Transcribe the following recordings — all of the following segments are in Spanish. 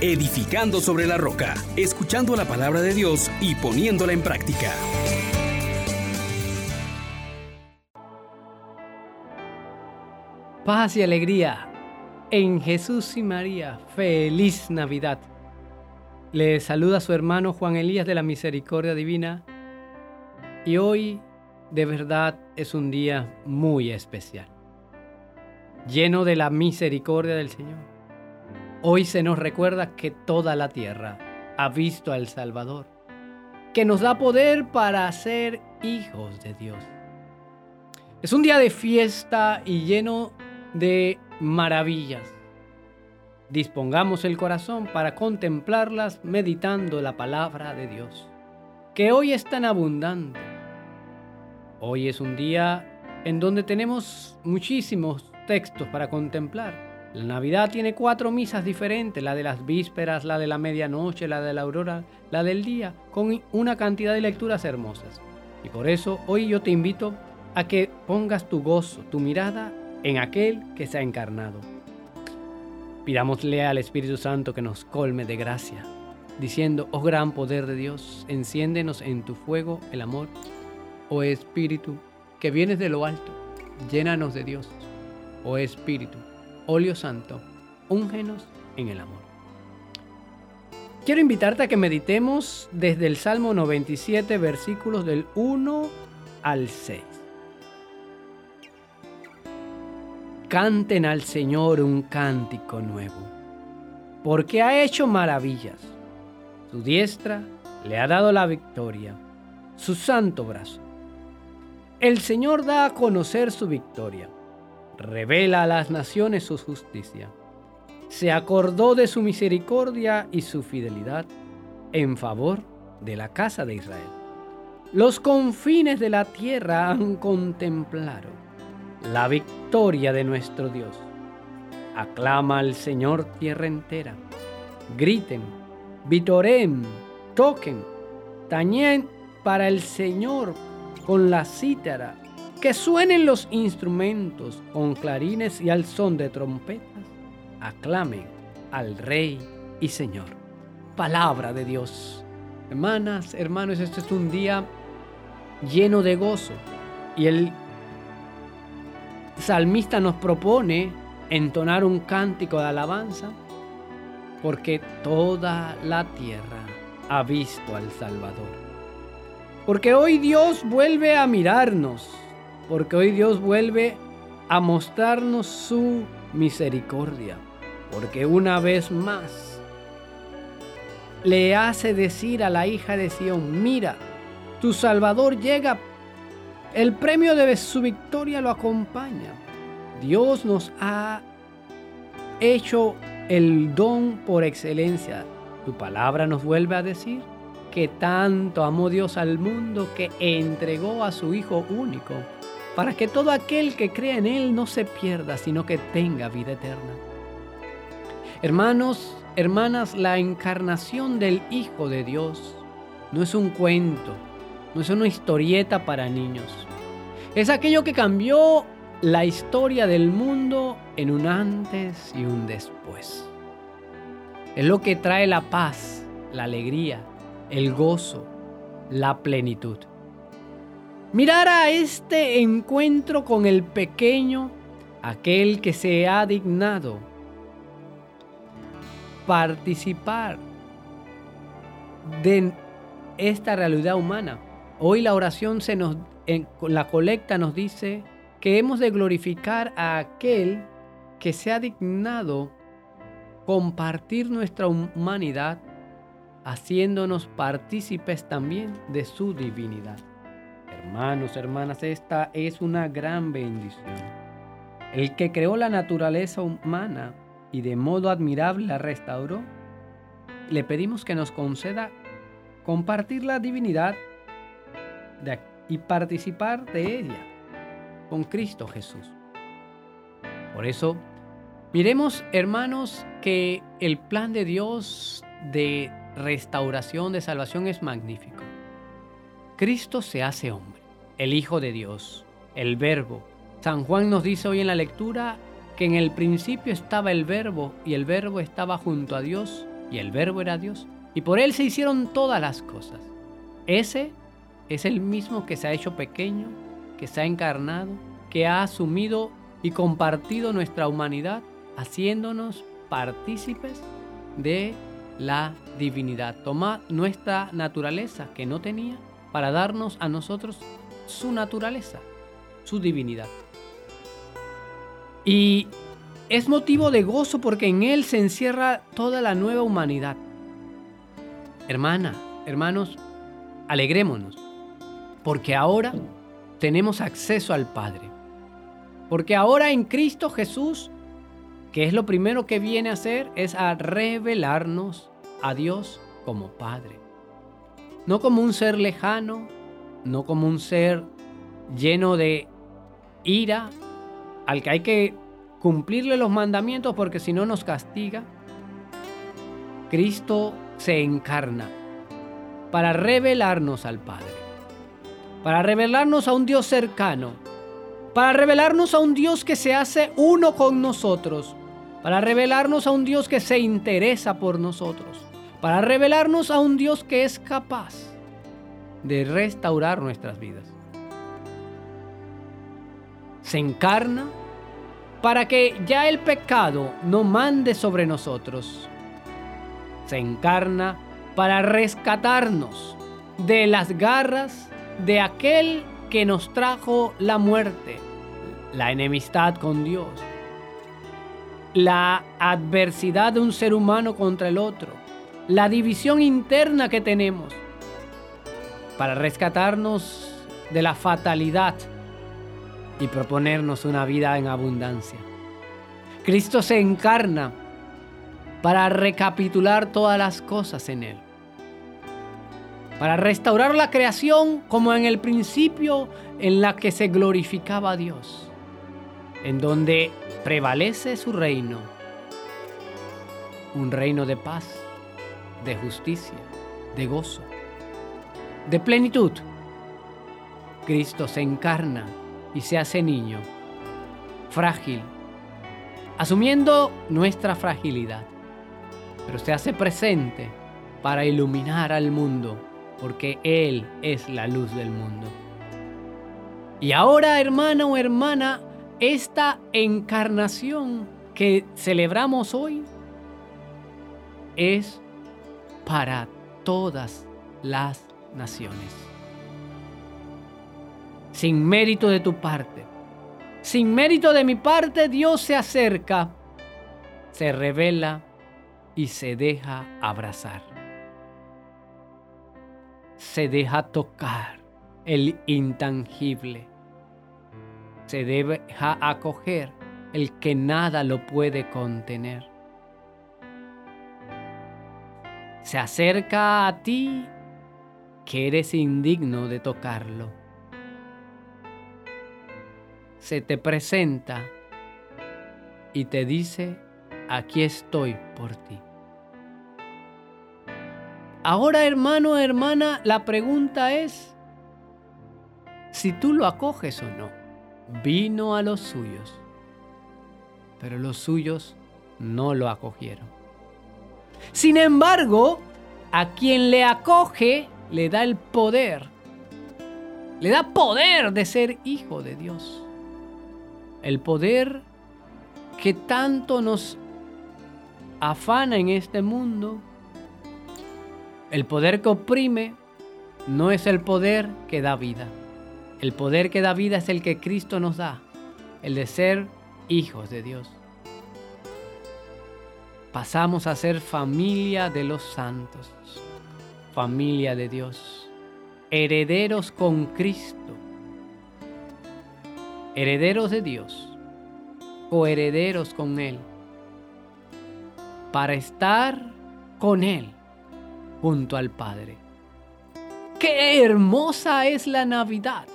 edificando sobre la roca, escuchando la palabra de Dios y poniéndola en práctica. Paz y alegría en Jesús y María. Feliz Navidad. Le saluda su hermano Juan Elías de la Misericordia Divina y hoy de verdad es un día muy especial, lleno de la misericordia del Señor. Hoy se nos recuerda que toda la tierra ha visto al Salvador, que nos da poder para ser hijos de Dios. Es un día de fiesta y lleno de maravillas. Dispongamos el corazón para contemplarlas meditando la palabra de Dios, que hoy es tan abundante. Hoy es un día en donde tenemos muchísimos textos para contemplar. La Navidad tiene cuatro misas diferentes, la de las vísperas, la de la medianoche, la de la aurora, la del día, con una cantidad de lecturas hermosas. Y por eso hoy yo te invito a que pongas tu gozo, tu mirada en aquel que se ha encarnado. Pidámosle al Espíritu Santo que nos colme de gracia, diciendo, oh gran poder de Dios, enciéndenos en tu fuego el amor. Oh Espíritu, que vienes de lo alto, llénanos de Dios. Oh Espíritu, óleo santo, úngenos en el amor. Quiero invitarte a que meditemos desde el Salmo 97, versículos del 1 al 6. Canten al Señor un cántico nuevo, porque ha hecho maravillas. Su diestra le ha dado la victoria, su santo brazo. El Señor da a conocer su victoria, revela a las naciones su justicia. Se acordó de su misericordia y su fidelidad en favor de la casa de Israel. Los confines de la tierra han contemplado la victoria de nuestro Dios. Aclama al Señor tierra entera. Griten, vitoren, toquen, tañen para el Señor con la cítara. Que suenen los instrumentos con clarines y al son de trompetas. Aclamen al Rey y Señor. Palabra de Dios. Hermanas, hermanos, este es un día lleno de gozo. Y el salmista nos propone entonar un cántico de alabanza porque toda la tierra ha visto al Salvador. Porque hoy Dios vuelve a mirarnos, porque hoy Dios vuelve a mostrarnos su misericordia, porque una vez más le hace decir a la hija de Sión, mira, tu Salvador llega el premio de su victoria lo acompaña. Dios nos ha hecho el don por excelencia. Tu palabra nos vuelve a decir que tanto amó Dios al mundo que entregó a su Hijo único, para que todo aquel que crea en Él no se pierda, sino que tenga vida eterna. Hermanos, hermanas, la encarnación del Hijo de Dios no es un cuento, no es una historieta para niños. Es aquello que cambió la historia del mundo en un antes y un después. Es lo que trae la paz, la alegría, el gozo, la plenitud. Mirar a este encuentro con el pequeño, aquel que se ha dignado participar de esta realidad humana Hoy la oración se nos, en la colecta nos dice que hemos de glorificar a aquel que se ha dignado compartir nuestra humanidad, haciéndonos partícipes también de su divinidad. Hermanos, hermanas, esta es una gran bendición. El que creó la naturaleza humana y de modo admirable la restauró, le pedimos que nos conceda compartir la divinidad y participar de ella con Cristo Jesús. Por eso, miremos hermanos que el plan de Dios de restauración, de salvación es magnífico. Cristo se hace hombre, el Hijo de Dios, el Verbo. San Juan nos dice hoy en la lectura que en el principio estaba el Verbo y el Verbo estaba junto a Dios y el verbo era Dios, y por él se hicieron todas las cosas. Ese es el mismo que se ha hecho pequeño, que se ha encarnado, que ha asumido y compartido nuestra humanidad, haciéndonos partícipes de la divinidad. Toma nuestra naturaleza que no tenía para darnos a nosotros su naturaleza, su divinidad. Y es motivo de gozo porque en Él se encierra toda la nueva humanidad. Hermana, hermanos, alegrémonos, porque ahora tenemos acceso al Padre. Porque ahora en Cristo Jesús, que es lo primero que viene a hacer, es a revelarnos a Dios como Padre. No como un ser lejano, no como un ser lleno de ira, al que hay que cumplirle los mandamientos porque si no nos castiga. Cristo se encarna para revelarnos al Padre, para revelarnos a un Dios cercano, para revelarnos a un Dios que se hace uno con nosotros, para revelarnos a un Dios que se interesa por nosotros, para revelarnos a un Dios que es capaz de restaurar nuestras vidas. Se encarna para que ya el pecado no mande sobre nosotros. Se encarna para rescatarnos de las garras de aquel que nos trajo la muerte, la enemistad con Dios, la adversidad de un ser humano contra el otro, la división interna que tenemos, para rescatarnos de la fatalidad y proponernos una vida en abundancia. Cristo se encarna para recapitular todas las cosas en Él. Para restaurar la creación como en el principio en la que se glorificaba a Dios. En donde prevalece su reino. Un reino de paz, de justicia, de gozo, de plenitud. Cristo se encarna y se hace niño, frágil, asumiendo nuestra fragilidad, pero se hace presente para iluminar al mundo, porque Él es la luz del mundo. Y ahora, hermana o hermana, esta encarnación que celebramos hoy es para todas las naciones sin mérito de tu parte. Sin mérito de mi parte, Dios se acerca, se revela y se deja abrazar. Se deja tocar el intangible. Se deja acoger el que nada lo puede contener. Se acerca a ti que eres indigno de tocarlo se te presenta y te dice, aquí estoy por ti. Ahora, hermano, hermana, la pregunta es si tú lo acoges o no. Vino a los suyos, pero los suyos no lo acogieron. Sin embargo, a quien le acoge le da el poder, le da poder de ser hijo de Dios el poder que tanto nos afana en este mundo, el poder que oprime, no es el poder que da vida. El poder que da vida es el que Cristo nos da, el de ser hijos de Dios. Pasamos a ser familia de los santos, familia de Dios, herederos con Cristo herederos de Dios, coherederos con Él, para estar con Él junto al Padre. ¡Qué hermosa es la Navidad!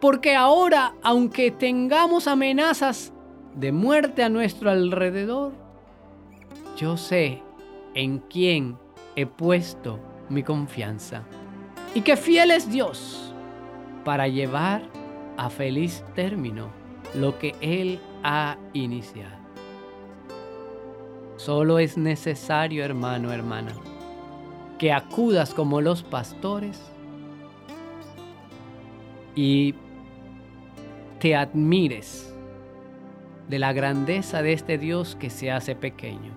Porque ahora, aunque tengamos amenazas de muerte a nuestro alrededor, yo sé en quién he puesto mi confianza. Y que fiel es Dios para llevar a feliz término lo que Él ha iniciado. Solo es necesario, hermano, hermana, que acudas como los pastores y te admires de la grandeza de este Dios que se hace pequeño.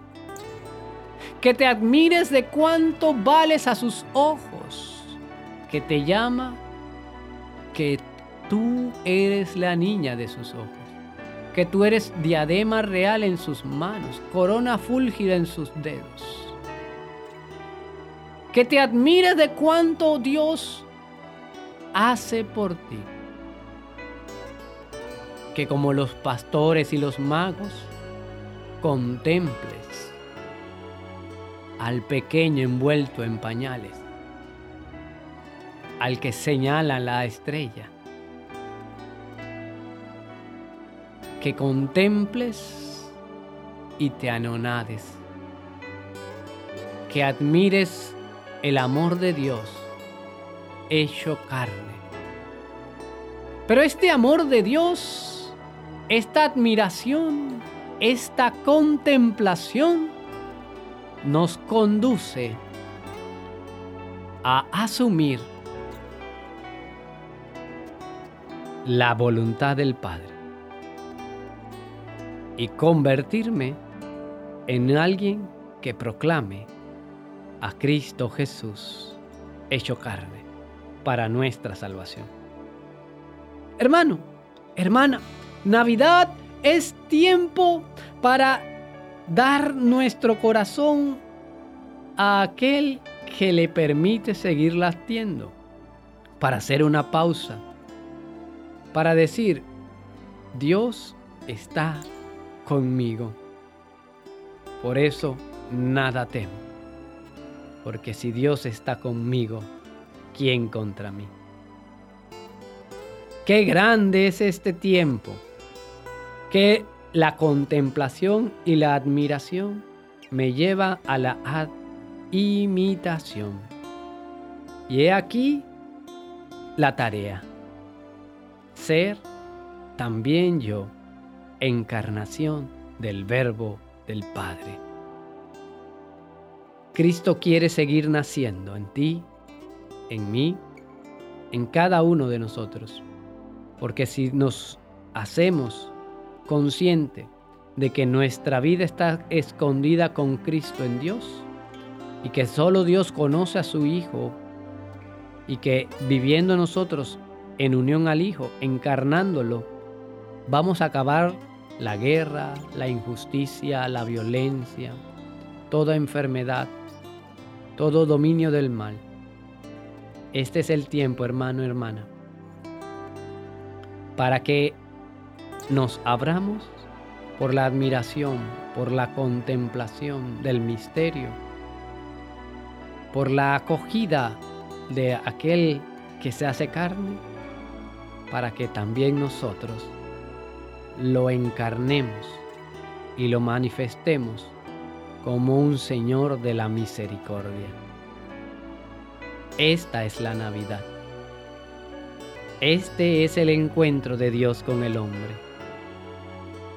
Que te admires de cuánto vales a sus ojos, que te llama, que tú eres la niña de sus ojos, que tú eres diadema real en sus manos, corona fúlgida en sus dedos. Que te admires de cuánto Dios hace por ti que como los pastores y los magos contemples al pequeño envuelto en pañales, al que señala la estrella, que contemples y te anonades, que admires el amor de Dios hecho carne. Pero este amor de Dios esta admiración, esta contemplación nos conduce a asumir la voluntad del Padre y convertirme en alguien que proclame a Cristo Jesús hecho carne para nuestra salvación. Hermano, hermana, Navidad es tiempo para dar nuestro corazón a aquel que le permite seguir latiendo, para hacer una pausa, para decir, Dios está conmigo. Por eso nada temo, porque si Dios está conmigo, ¿quién contra mí? Qué grande es este tiempo que la contemplación y la admiración me lleva a la imitación. Y he aquí la tarea. Ser también yo encarnación del Verbo del Padre. Cristo quiere seguir naciendo en ti, en mí, en cada uno de nosotros. Porque si nos hacemos consciente de que nuestra vida está escondida con Cristo en Dios y que solo Dios conoce a su Hijo y que viviendo nosotros en unión al Hijo, encarnándolo, vamos a acabar la guerra, la injusticia, la violencia, toda enfermedad, todo dominio del mal. Este es el tiempo, hermano, hermana, para que nos abramos por la admiración, por la contemplación del misterio, por la acogida de aquel que se hace carne, para que también nosotros lo encarnemos y lo manifestemos como un Señor de la misericordia. Esta es la Navidad. Este es el encuentro de Dios con el hombre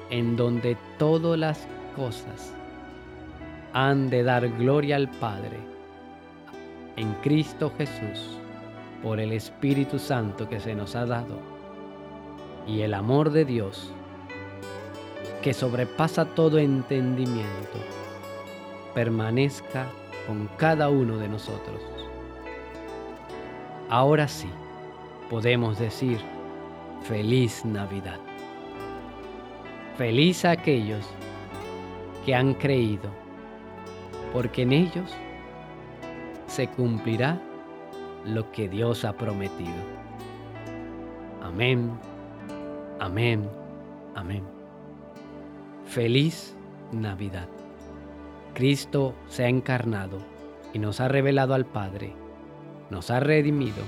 en donde todas las cosas han de dar gloria al Padre en Cristo Jesús por el Espíritu Santo que se nos ha dado y el amor de Dios que sobrepasa todo entendimiento permanezca con cada uno de nosotros. Ahora sí, podemos decir feliz Navidad. Feliz a aquellos que han creído, porque en ellos se cumplirá lo que Dios ha prometido. Amén, amén, amén. Feliz Navidad. Cristo se ha encarnado y nos ha revelado al Padre, nos ha redimido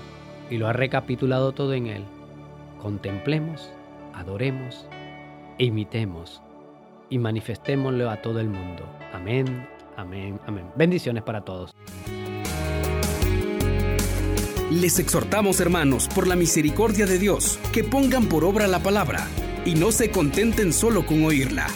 y lo ha recapitulado todo en Él. Contemplemos, adoremos imitemos y manifestémoslo a todo el mundo. Amén, amén, amén. Bendiciones para todos. Les exhortamos, hermanos, por la misericordia de Dios, que pongan por obra la palabra y no se contenten solo con oírla.